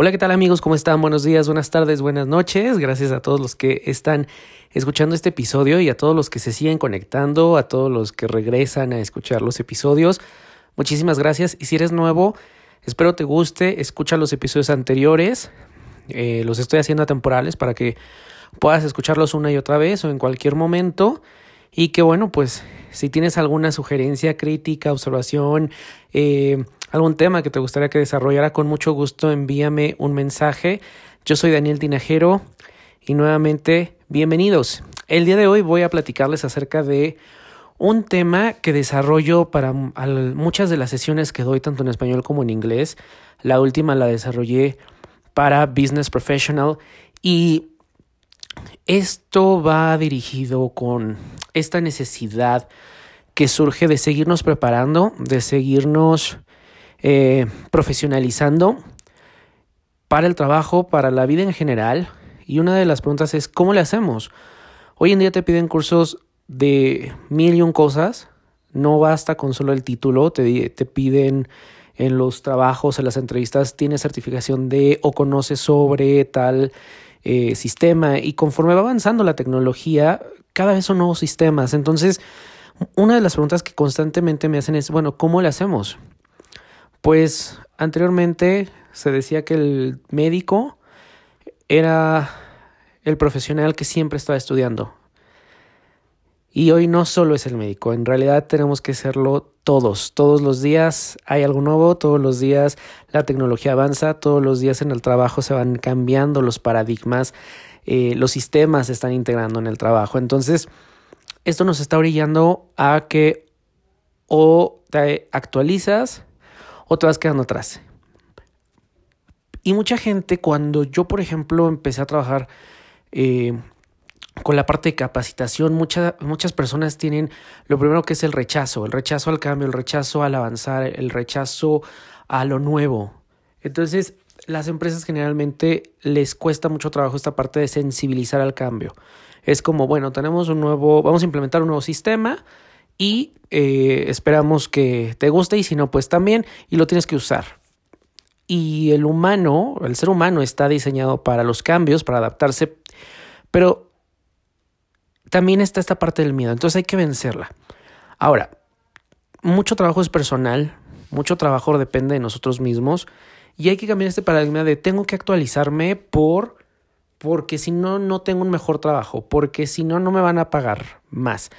Hola, ¿qué tal amigos? ¿Cómo están? Buenos días, buenas tardes, buenas noches. Gracias a todos los que están escuchando este episodio y a todos los que se siguen conectando, a todos los que regresan a escuchar los episodios. Muchísimas gracias. Y si eres nuevo, espero te guste. Escucha los episodios anteriores. Eh, los estoy haciendo temporales para que puedas escucharlos una y otra vez o en cualquier momento. Y que bueno, pues si tienes alguna sugerencia, crítica, observación, eh, algún tema que te gustaría que desarrollara, con mucho gusto envíame un mensaje. Yo soy Daniel Tinajero y nuevamente bienvenidos. El día de hoy voy a platicarles acerca de un tema que desarrollo para muchas de las sesiones que doy tanto en español como en inglés. La última la desarrollé para Business Professional y esto va dirigido con esta necesidad que surge de seguirnos preparando, de seguirnos eh, profesionalizando para el trabajo, para la vida en general. Y una de las preguntas es, ¿cómo le hacemos? Hoy en día te piden cursos de mil y un cosas. No basta con solo el título, te, te piden en los trabajos, en las entrevistas, tienes certificación de o conoces sobre tal eh, sistema. Y conforme va avanzando la tecnología, cada vez son nuevos sistemas. Entonces, una de las preguntas que constantemente me hacen es, bueno, ¿cómo le hacemos? Pues anteriormente se decía que el médico era el profesional que siempre estaba estudiando. Y hoy no solo es el médico, en realidad tenemos que serlo todos. Todos los días hay algo nuevo, todos los días la tecnología avanza, todos los días en el trabajo se van cambiando los paradigmas, eh, los sistemas se están integrando en el trabajo. Entonces, esto nos está orillando a que o te actualizas o te vas quedando atrás. Y mucha gente, cuando yo, por ejemplo, empecé a trabajar eh, con la parte de capacitación, muchas personas tienen lo primero que es el rechazo, el rechazo al cambio, el rechazo al avanzar, el rechazo a lo nuevo. Entonces, las empresas generalmente les cuesta mucho trabajo esta parte de sensibilizar al cambio. Es como, bueno, tenemos un nuevo, vamos a implementar un nuevo sistema y eh, esperamos que te guste y si no, pues también, y lo tienes que usar. Y el humano, el ser humano está diseñado para los cambios, para adaptarse, pero también está esta parte del miedo, entonces hay que vencerla. Ahora, mucho trabajo es personal, mucho trabajo depende de nosotros mismos y hay que cambiar este paradigma de tengo que actualizarme por porque si no no tengo un mejor trabajo, porque si no no me van a pagar más.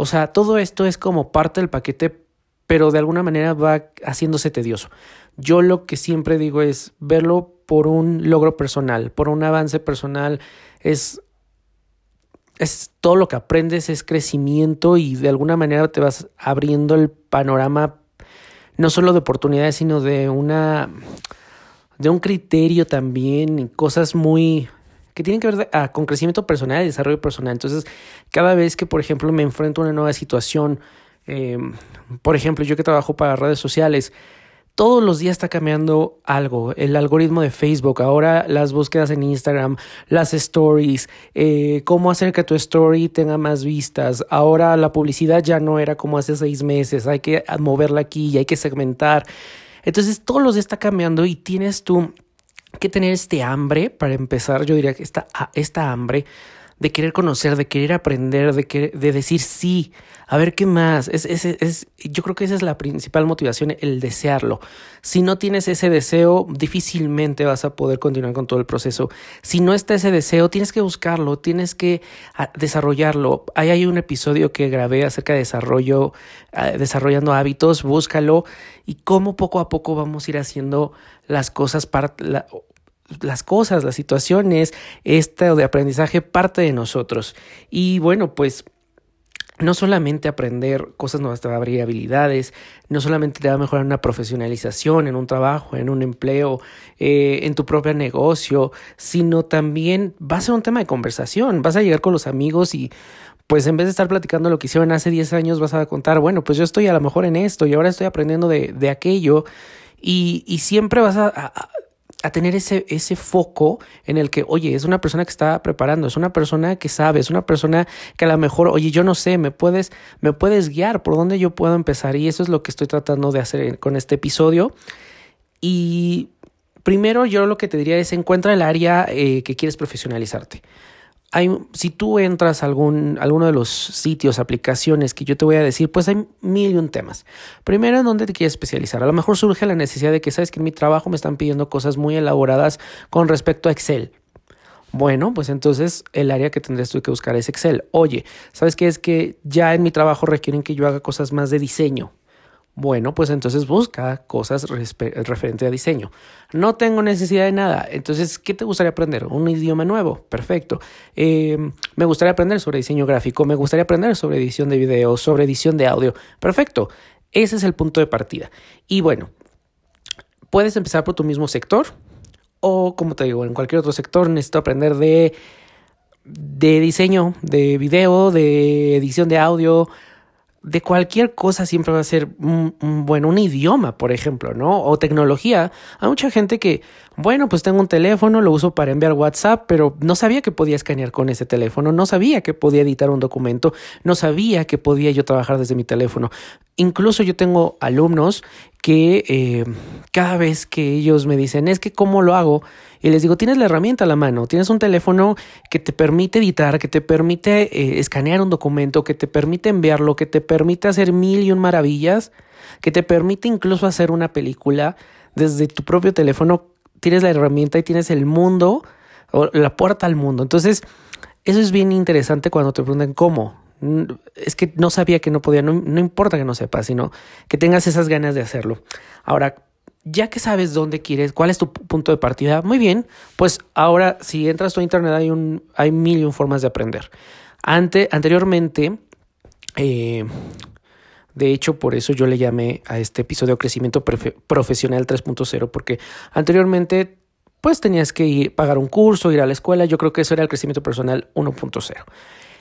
O sea, todo esto es como parte del paquete, pero de alguna manera va haciéndose tedioso. Yo lo que siempre digo es verlo por un logro personal, por un avance personal, es, es todo lo que aprendes, es crecimiento y de alguna manera te vas abriendo el panorama no solo de oportunidades, sino de una de un criterio también, cosas muy que tienen que ver ah, con crecimiento personal y desarrollo personal. Entonces, cada vez que, por ejemplo, me enfrento a una nueva situación, em, por ejemplo, yo que trabajo para redes sociales, todos los días está cambiando algo. El algoritmo de Facebook, ahora las búsquedas en Instagram, las stories, eh, cómo hacer que tu story tenga más vistas. Ahora la publicidad ya no era como hace seis meses, hay que moverla aquí y hay que segmentar. Entonces todos los días está cambiando y tienes tú que tener este hambre, para empezar, yo diría que esta, esta hambre de querer conocer, de querer aprender, de, que, de decir sí, a ver qué más. Es, es, es, yo creo que esa es la principal motivación, el desearlo. Si no tienes ese deseo, difícilmente vas a poder continuar con todo el proceso. Si no está ese deseo, tienes que buscarlo, tienes que ah, desarrollarlo. Ahí hay un episodio que grabé acerca de desarrollo, ah, desarrollando hábitos, búscalo y cómo poco a poco vamos a ir haciendo las cosas para las cosas, las situaciones, este de aprendizaje parte de nosotros. Y bueno, pues no solamente aprender cosas nuevas te va a abrir habilidades, no solamente te va a mejorar una profesionalización en un trabajo, en un empleo, eh, en tu propio negocio, sino también va a ser un tema de conversación. Vas a llegar con los amigos y pues en vez de estar platicando lo que hicieron hace 10 años, vas a contar, bueno, pues yo estoy a lo mejor en esto y ahora estoy aprendiendo de, de aquello. Y, y siempre vas a a tener ese, ese foco en el que, oye, es una persona que está preparando, es una persona que sabe, es una persona que a lo mejor, oye, yo no sé, me puedes, me puedes guiar por dónde yo puedo empezar. Y eso es lo que estoy tratando de hacer con este episodio. Y primero yo lo que te diría es encuentra el área eh, que quieres profesionalizarte. Hay, si tú entras a algún, alguno de los sitios, aplicaciones que yo te voy a decir, pues hay mil y un temas. Primero, ¿en dónde te quieres especializar? A lo mejor surge la necesidad de que, sabes que en mi trabajo me están pidiendo cosas muy elaboradas con respecto a Excel. Bueno, pues entonces el área que tendrás tú que buscar es Excel. Oye, ¿sabes qué? Es que ya en mi trabajo requieren que yo haga cosas más de diseño. Bueno, pues entonces busca cosas referente a diseño. No tengo necesidad de nada. Entonces, ¿qué te gustaría aprender? Un idioma nuevo. Perfecto. Em, me gustaría aprender sobre diseño gráfico. Me gustaría aprender sobre edición de video, sobre edición de audio. Perfecto. Ese es el punto de partida. Y bueno, puedes empezar por tu mismo sector. O, como te digo, en cualquier otro sector necesito aprender de, de diseño, de video, de edición de audio, de cualquier cosa siempre va a ser un, bueno, un idioma, por ejemplo, ¿no? O tecnología. Hay mucha gente que, bueno, pues tengo un teléfono, lo uso para enviar WhatsApp, pero no sabía que podía escanear con ese teléfono, no sabía que podía editar un documento, no sabía que podía yo trabajar desde mi teléfono. Incluso yo tengo alumnos que eh, cada vez que ellos me dicen, es que cómo lo hago, y les digo, tienes la herramienta a la mano, tienes un teléfono que te permite editar, que te permite eh, escanear un documento, que te permite enviarlo, que te permite hacer mil y un maravillas, que te permite incluso hacer una película desde tu propio teléfono, tienes la herramienta y tienes el mundo, o la puerta al mundo. Entonces, eso es bien interesante cuando te preguntan cómo. Es que no sabía que no podía, no, no importa que no sepas, sino que tengas esas ganas de hacerlo. Ahora, ya que sabes dónde quieres, cuál es tu punto de partida, muy bien, pues ahora si entras a internet hay, un, hay mil y un formas de aprender. Ante, anteriormente, eh, de hecho, por eso yo le llamé a este episodio Crecimiento Profesional 3.0, porque anteriormente pues tenías que ir, pagar un curso, ir a la escuela, yo creo que eso era el crecimiento personal 1.0.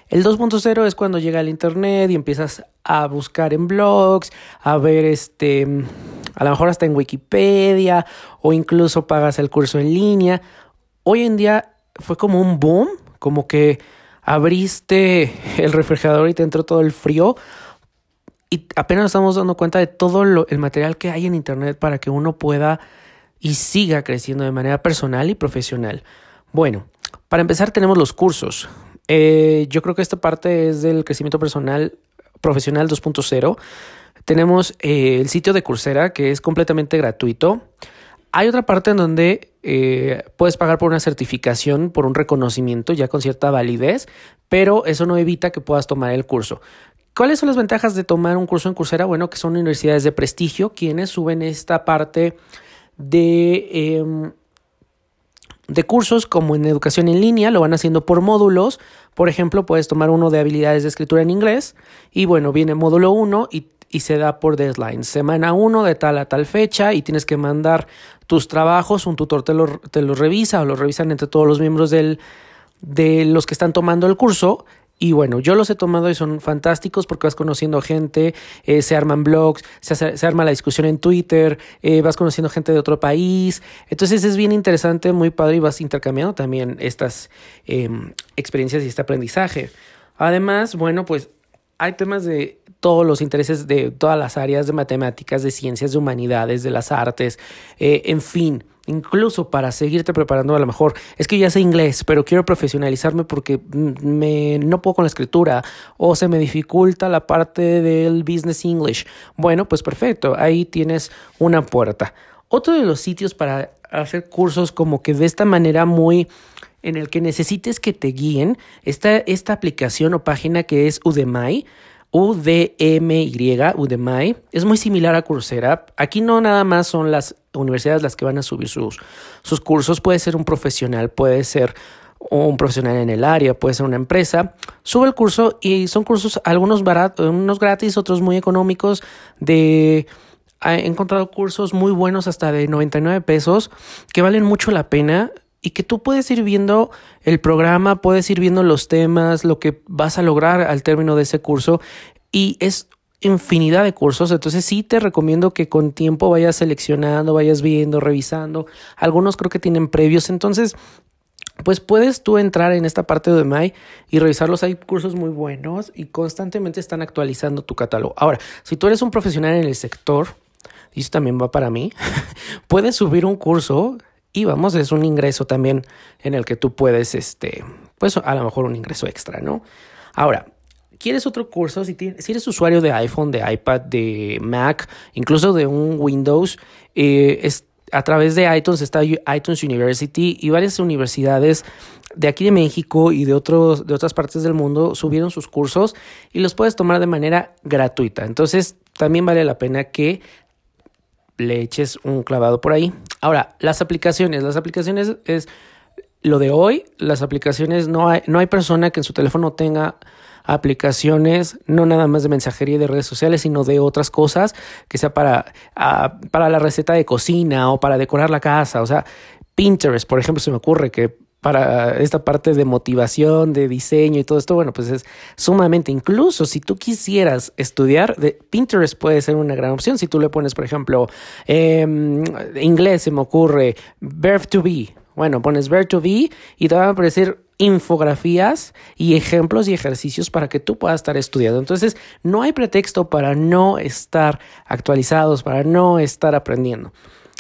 El 2.0 es cuando llega el internet y empiezas a buscar en blogs, a ver este, a lo mejor hasta en Wikipedia o incluso pagas el curso en línea. Hoy en día fue como un boom, como que abriste el refrigerador y te entró todo el frío. Y apenas nos estamos dando cuenta de todo el material que hay en internet para que uno pueda y siga creciendo de manera personal y profesional. Bueno, para empezar tenemos los cursos. Eh, yo creo que esta parte es del crecimiento personal profesional 2.0. Tenemos eh, el sitio de Coursera que es completamente gratuito. Hay otra parte en donde eh, puedes pagar por una certificación, por un reconocimiento ya con cierta validez, pero eso no evita que puedas tomar el curso. ¿Cuáles son las ventajas de tomar un curso en Coursera? Bueno, que son universidades de prestigio quienes suben esta parte de em, de cursos como en educación en línea, lo van haciendo por módulos. Por ejemplo, puedes tomar uno de habilidades de escritura en inglés y bueno, viene módulo 1 y, se da por deadline. Semana 1 de tal a tal fecha y tienes que mandar tus trabajos, un tutor te los te lo revisa o los revisan entre todos los miembros del, de los que están tomando el curso y bueno, yo los he tomado y son fantásticos porque vas conociendo gente, eh, se arman blogs, se, arma la discusión en Twitter, eh, vas conociendo gente de otro país. Entonces es bien interesante, muy padre y vas intercambiando también estas em, experiencias y este aprendizaje. Además, bueno, pues hay temas de todos los intereses de todas las áreas de matemáticas, de ciencias, de humanidades, de las artes, eh, en fin incluso para seguirte preparando a lo mejor, es que ya sé inglés, pero quiero profesionalizarme porque me, no puedo con la escritura o se me dificulta la parte del business English. Bueno, pues perfecto, ahí tienes una puerta. Otro de los sitios para hacer cursos como que de esta manera muy en el que necesites que te guíen, está esta aplicación o página que es Udemy. UDMY, Udemy, es muy similar a Coursera. Aquí no nada más son las universidades las que van a subir sus, sus cursos, puede ser un profesional, puede ser un profesional en el área, puede ser una empresa, sube el curso y son cursos, algunos baratos, unos gratis, otros muy económicos, de he encontrado cursos muy buenos hasta de 99 pesos que valen mucho la pena y que tú puedes ir viendo el programa, puedes ir viendo los temas, lo que vas a lograr al término de ese curso y es infinidad de cursos, entonces sí te recomiendo que con tiempo vayas seleccionando, vayas viendo, revisando. Algunos creo que tienen previos, entonces pues puedes tú entrar en esta parte de Udemy y revisarlos. Hay cursos muy buenos y constantemente están actualizando tu catálogo. Ahora, si tú eres un profesional en el sector, y eso también va para mí, puedes subir un curso y vamos, es un ingreso también en el que tú puedes, este, pues a lo mejor un ingreso extra, ¿no? Ahora, ¿Quieres otro curso? Si, si, eres usuario de iPhone, de iPad, de Mac, incluso de un Windows, eh, es, a través de iTunes está iTunes University y varias universidades de aquí de México y de, otros, de otras partes del mundo subieron sus cursos y los puedes tomar de manera gratuita. Entonces, también vale la pena que le eches un clavado por ahí. Ahora, las aplicaciones. Las aplicaciones es lo de hoy. Las aplicaciones, no hay, no hay persona que en su teléfono tenga aplicaciones, no nada más de mensajería y de redes sociales, sino de otras cosas, que sea para, ah, para la receta de cocina o para decorar la casa. O sea, Pinterest, por ejemplo, se me ocurre que para esta parte de motivación, de diseño y todo esto, bueno, pues es sumamente, incluso si tú quisieras estudiar, de Pinterest puede ser una gran opción. Si tú le pones, por ejemplo, em, inglés, se me ocurre, verb to be. Bueno, pones verb to be y te van a aparecer infografías y ejemplos y ejercicios para que tú puedas estar estudiando. Entonces, no hay pretexto para no estar actualizados, para no estar aprendiendo.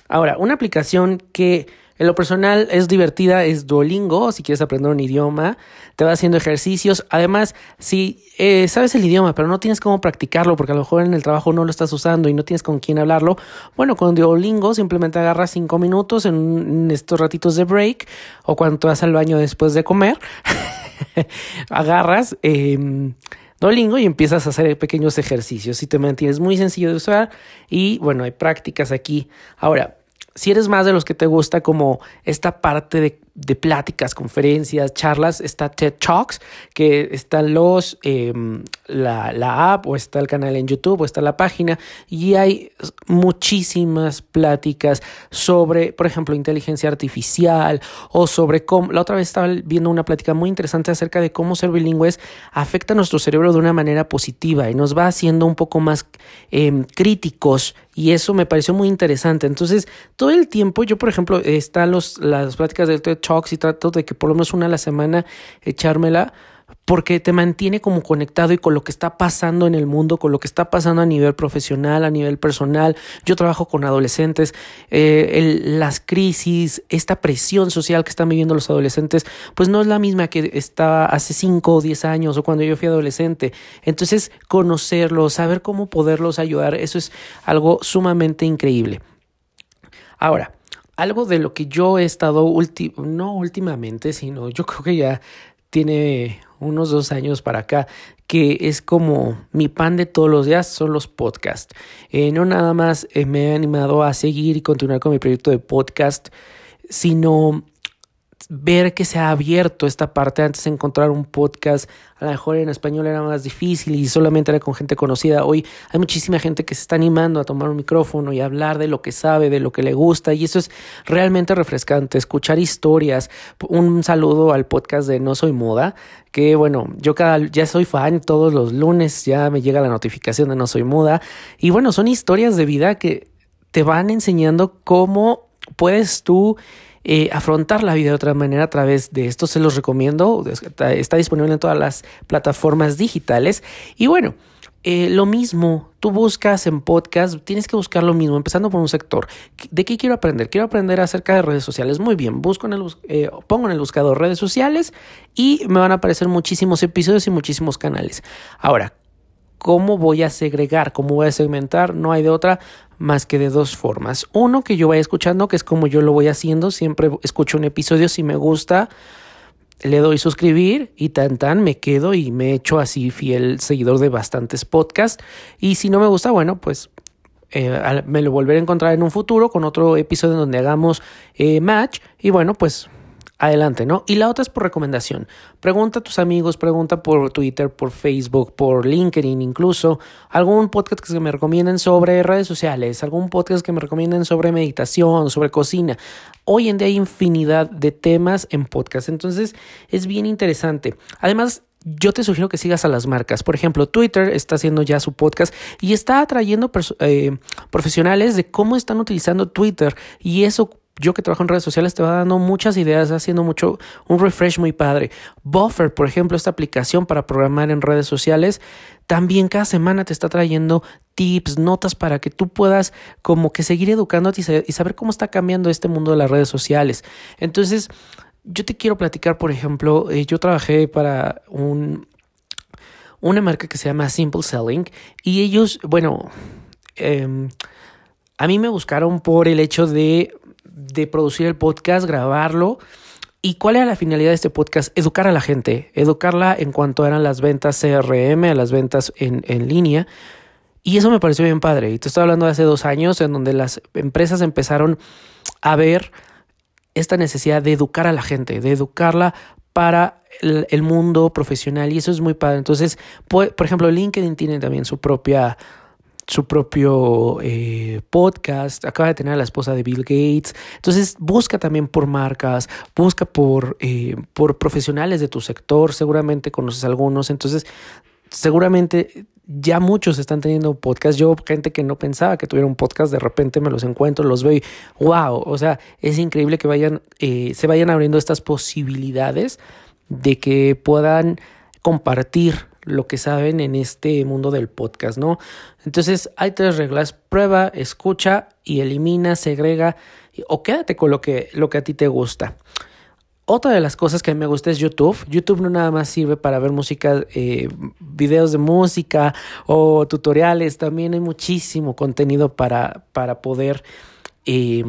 Ahora, una aplicación que en lo personal es divertida, es Duolingo, si quieres aprender un idioma, te va haciendo ejercicios. Además, si eh, sabes el idioma, pero no tienes cómo practicarlo, porque a lo mejor en el trabajo no lo estás usando y no tienes con quién hablarlo, bueno, con Duolingo simplemente agarras cinco minutos en, estos ratitos de break o cuando te vas al baño después de comer, agarras... Eh, Duolingo y empiezas a hacer pequeños ejercicios y te mantienes muy sencillo de usar y bueno, hay prácticas aquí. Ahora, si eres más de los que te gusta como esta parte de de pláticas, conferencias, charlas, está TED Talks, que están los, em, la, la, app o está el canal en YouTube o está la página y hay muchísimas pláticas sobre, por ejemplo, inteligencia artificial o sobre cómo, la otra vez estaba viendo una plática muy interesante acerca de cómo ser bilingües afecta a nuestro cerebro de una manera positiva y nos va haciendo un poco más em, críticos y eso me pareció muy interesante. Entonces, todo el tiempo, yo por ejemplo, están los, las pláticas del TED talks y trato de que por lo menos una a la semana echármela porque te mantiene como conectado y con lo que está pasando en el mundo, con lo que está pasando a nivel profesional, a nivel personal. Yo trabajo con adolescentes, eh, las crisis, esta presión social que están viviendo los adolescentes, pues no es la misma que estaba hace 5 o 10 años o cuando yo fui adolescente. Entonces, conocerlos, saber cómo poderlos ayudar, eso es algo sumamente increíble. Ahora, algo de lo que yo he estado, no últimamente, sino yo creo que ya tiene unos dos años para acá, que es como mi pan de todos los días, son los podcasts. Eh, no nada más eh, me he animado a seguir y continuar con mi proyecto de podcast, sino ver que se ha abierto esta parte. Antes de encontrar un podcast, a lo mejor en español era más difícil y solamente era con gente conocida. Hoy hay muchísima gente que se está animando a tomar un micrófono y hablar de lo que sabe, de lo que le gusta y eso es realmente refrescante. Escuchar historias. Un saludo al podcast de No Soy Moda, que bueno, yo cada, ya soy fan, todos los lunes ya me llega la notificación de No Soy Moda y bueno, son historias de vida que te van enseñando cómo puedes tú eh, afrontar la vida de otra manera a través de esto. Se los recomiendo. Está, disponible en todas las plataformas digitales. Y bueno, eh, lo mismo, tú buscas en podcast, tienes que buscar lo mismo, empezando por un sector. ¿De qué quiero aprender? Quiero aprender acerca de redes sociales. Muy bien, busco en el, eh, pongo en el buscador redes sociales y me van a aparecer muchísimos episodios y muchísimos canales. Ahora, ¿cómo voy a segregar? ¿Cómo voy a segmentar? No hay de otra más que de dos formas. Uno, que yo vaya escuchando, que es como yo lo voy haciendo. Siempre escucho un episodio si me gusta. Le doy suscribir y tan tan me quedo y me echo así fiel seguidor de bastantes podcasts. Y si no me gusta, bueno, pues eh, me lo volveré a encontrar en un futuro con otro episodio donde hagamos eh, match. Y bueno, pues adelante, ¿no? Y la otra es por recomendación. Pregunta a tus amigos, pregunta por Twitter, por Facebook, por LinkedIn, incluso algún podcast que me recomienden sobre redes sociales, algún podcast que me recomienden sobre meditación, sobre cocina. Hoy en día hay infinidad de temas en podcast, entonces es bien interesante. Además, yo te sugiero que sigas a las marcas. Por ejemplo, Twitter está haciendo ya su podcast y está atrayendo eh, profesionales de cómo están utilizando Twitter y eso yo que trabajo en redes sociales te va dando muchas ideas, haciendo mucho, un refresh muy padre. Buffer, por ejemplo, esta aplicación para programar en redes sociales, también cada semana te está trayendo tips, notas para que tú puedas como que seguir educándote y saber cómo está cambiando este mundo de las redes sociales. Entonces, yo te quiero platicar, por ejemplo, eh, yo trabajé para un, una marca que se llama Simple Selling y ellos, bueno, em, a mí me buscaron por el hecho de, de producir el podcast, grabarlo. ¿Y cuál era la finalidad de este podcast? Educar a la gente, educarla en cuanto eran las ventas CRM, las ventas en, en línea. Y eso me pareció bien padre. Y te estoy hablando de hace dos años, en donde las empresas empezaron a ver esta necesidad de educar a la gente, de educarla para el, mundo profesional y eso es muy padre. Entonces, por, ejemplo, LinkedIn tiene también su propia su propio eh, podcast, acaba de tener a la esposa de Bill Gates. Entonces busca también por marcas, busca por, eh, por profesionales de tu sector, seguramente conoces algunos. Entonces seguramente ya muchos están teniendo podcast. Yo, gente que no pensaba que tuviera un podcast, de repente me los encuentro, los veo y wow, o sea, es increíble que vayan, eh, se vayan abriendo estas posibilidades de que puedan compartir lo que saben en este mundo del podcast, ¿no? Entonces hay tres reglas, prueba, escucha y elimina, segrega o quédate con lo que, lo que a ti te gusta. Otra de las cosas que me gusta es YouTube. YouTube no nada más sirve para ver música, eh, videos de música o tutoriales. También hay muchísimo contenido para, para poder eh,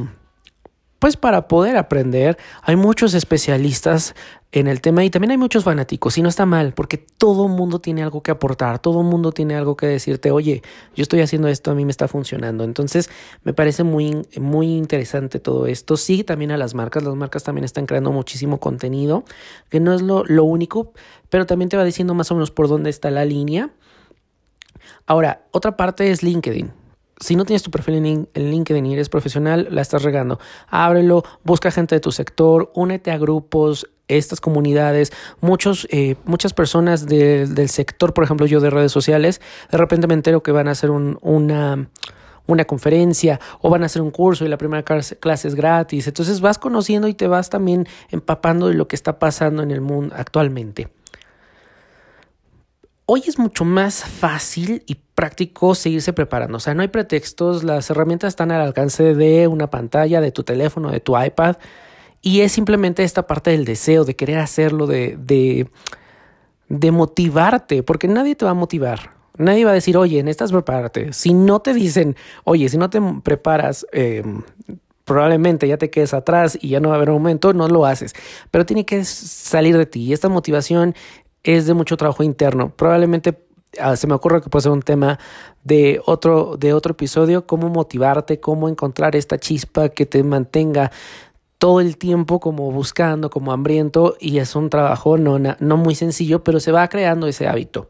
pues para poder aprender. Hay muchos especialistas en el tema y también hay muchos fanáticos y no está mal porque todo mundo tiene algo que aportar, todo mundo tiene algo que decirte, oye, yo estoy haciendo esto, a mí me está funcionando. Entonces me parece muy, muy interesante todo esto. Sí, también a las marcas, las marcas también están creando muchísimo contenido, que no es lo, lo único, pero también te va diciendo más o menos por dónde está la línea. Ahora, otra parte es LinkedIn si no tienes tu perfil en, LinkedIn y eres profesional, la estás regando. Ábrelo, busca gente de tu sector, únete a grupos, estas comunidades, muchos, eh, muchas personas del sector, por ejemplo yo de redes sociales, de repente me entero que van a hacer una, una conferencia o van a hacer un curso y la primera clase es gratis. Entonces vas conociendo y te vas también empapando de lo que está pasando en el mundo actualmente. Hoy es mucho más fácil y práctico seguirse preparando. O sea, no hay pretextos, las herramientas están al alcance de una pantalla, de tu teléfono, de tu iPad. Y es simplemente esta parte del deseo, de querer hacerlo, de, de, motivarte, porque nadie te va a motivar. Nadie va a decir, oye, necesitas prepararte. Si no te dicen, oye, si no te preparas, eh, probablemente ya te quedes atrás y ya no va a haber un momento, no lo haces. Pero tiene que salir de ti. Y esta motivación es de mucho trabajo interno. Probablemente ah, se me ocurre que puede ser un tema de otro, de otro episodio, cómo motivarte, cómo encontrar esta chispa que te mantenga todo el tiempo como buscando, como hambriento y es un trabajo no, no muy sencillo, pero se va creando ese hábito.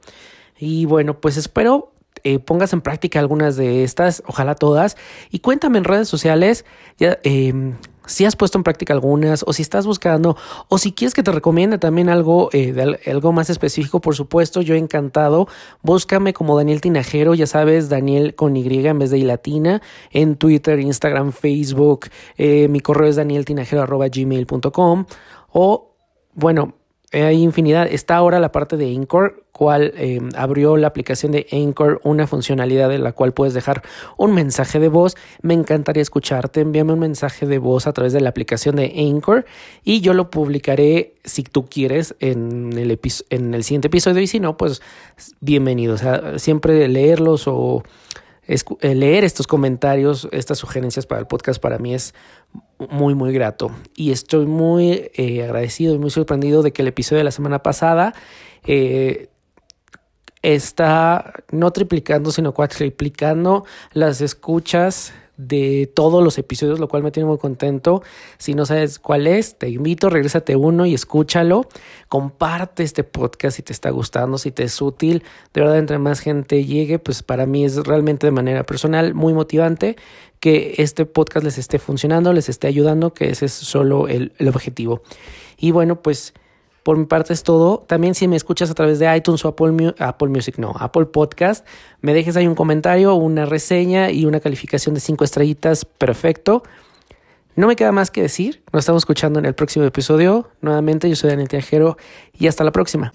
Y bueno, pues espero eh, pongas en práctica algunas de estas, ojalá todas, y cuéntame en redes sociales ya, eh, si has puesto en práctica algunas o si estás buscando o si quieres que te recomiende también algo, eh, algo más específico, por supuesto, yo encantado. Búscame como Daniel Tinajero, ya sabes, Daniel con Y en vez de I latina, en Twitter, Instagram, Facebook. Eh, mi correo es danieltinajero.gmail.com o, bueno, hay infinidad. Está ahora la parte de Anchor, cual em, abrió la aplicación de Anchor una funcionalidad en la cual puedes dejar un mensaje de voz. Me encantaría escucharte. Envíame un mensaje de voz a través de la aplicación de Anchor y yo lo publicaré si tú quieres en el, en el siguiente episodio. Y si no, pues bienvenido. O sea, siempre leerlos o leer estos comentarios, estas sugerencias para el podcast para mí es muy, muy grato. Y estoy muy eh, agradecido y muy sorprendido de que el episodio de la semana pasada eh, está no triplicando, sino cuatriplicando las escuchas de todos los episodios, lo cual me tiene muy contento. Si no sabes cuál es, te invito, regrésate uno y escúchalo. Comparte este podcast si te está gustando, si te es útil. De verdad, entre más gente llegue, pues para mí es realmente de manera personal muy motivante que este podcast les esté funcionando, les esté ayudando, que ese es solo el, el objetivo. Y bueno, pues... Por mi parte es todo. También si me escuchas a través de iTunes o Apple, Apple Music, no, Apple Podcast, me dejes ahí un comentario, una reseña y una calificación de cinco estrellitas, perfecto. No me queda más que decir. Nos estamos escuchando en el próximo episodio. Nuevamente, yo soy Daniel Tiajero y hasta la próxima.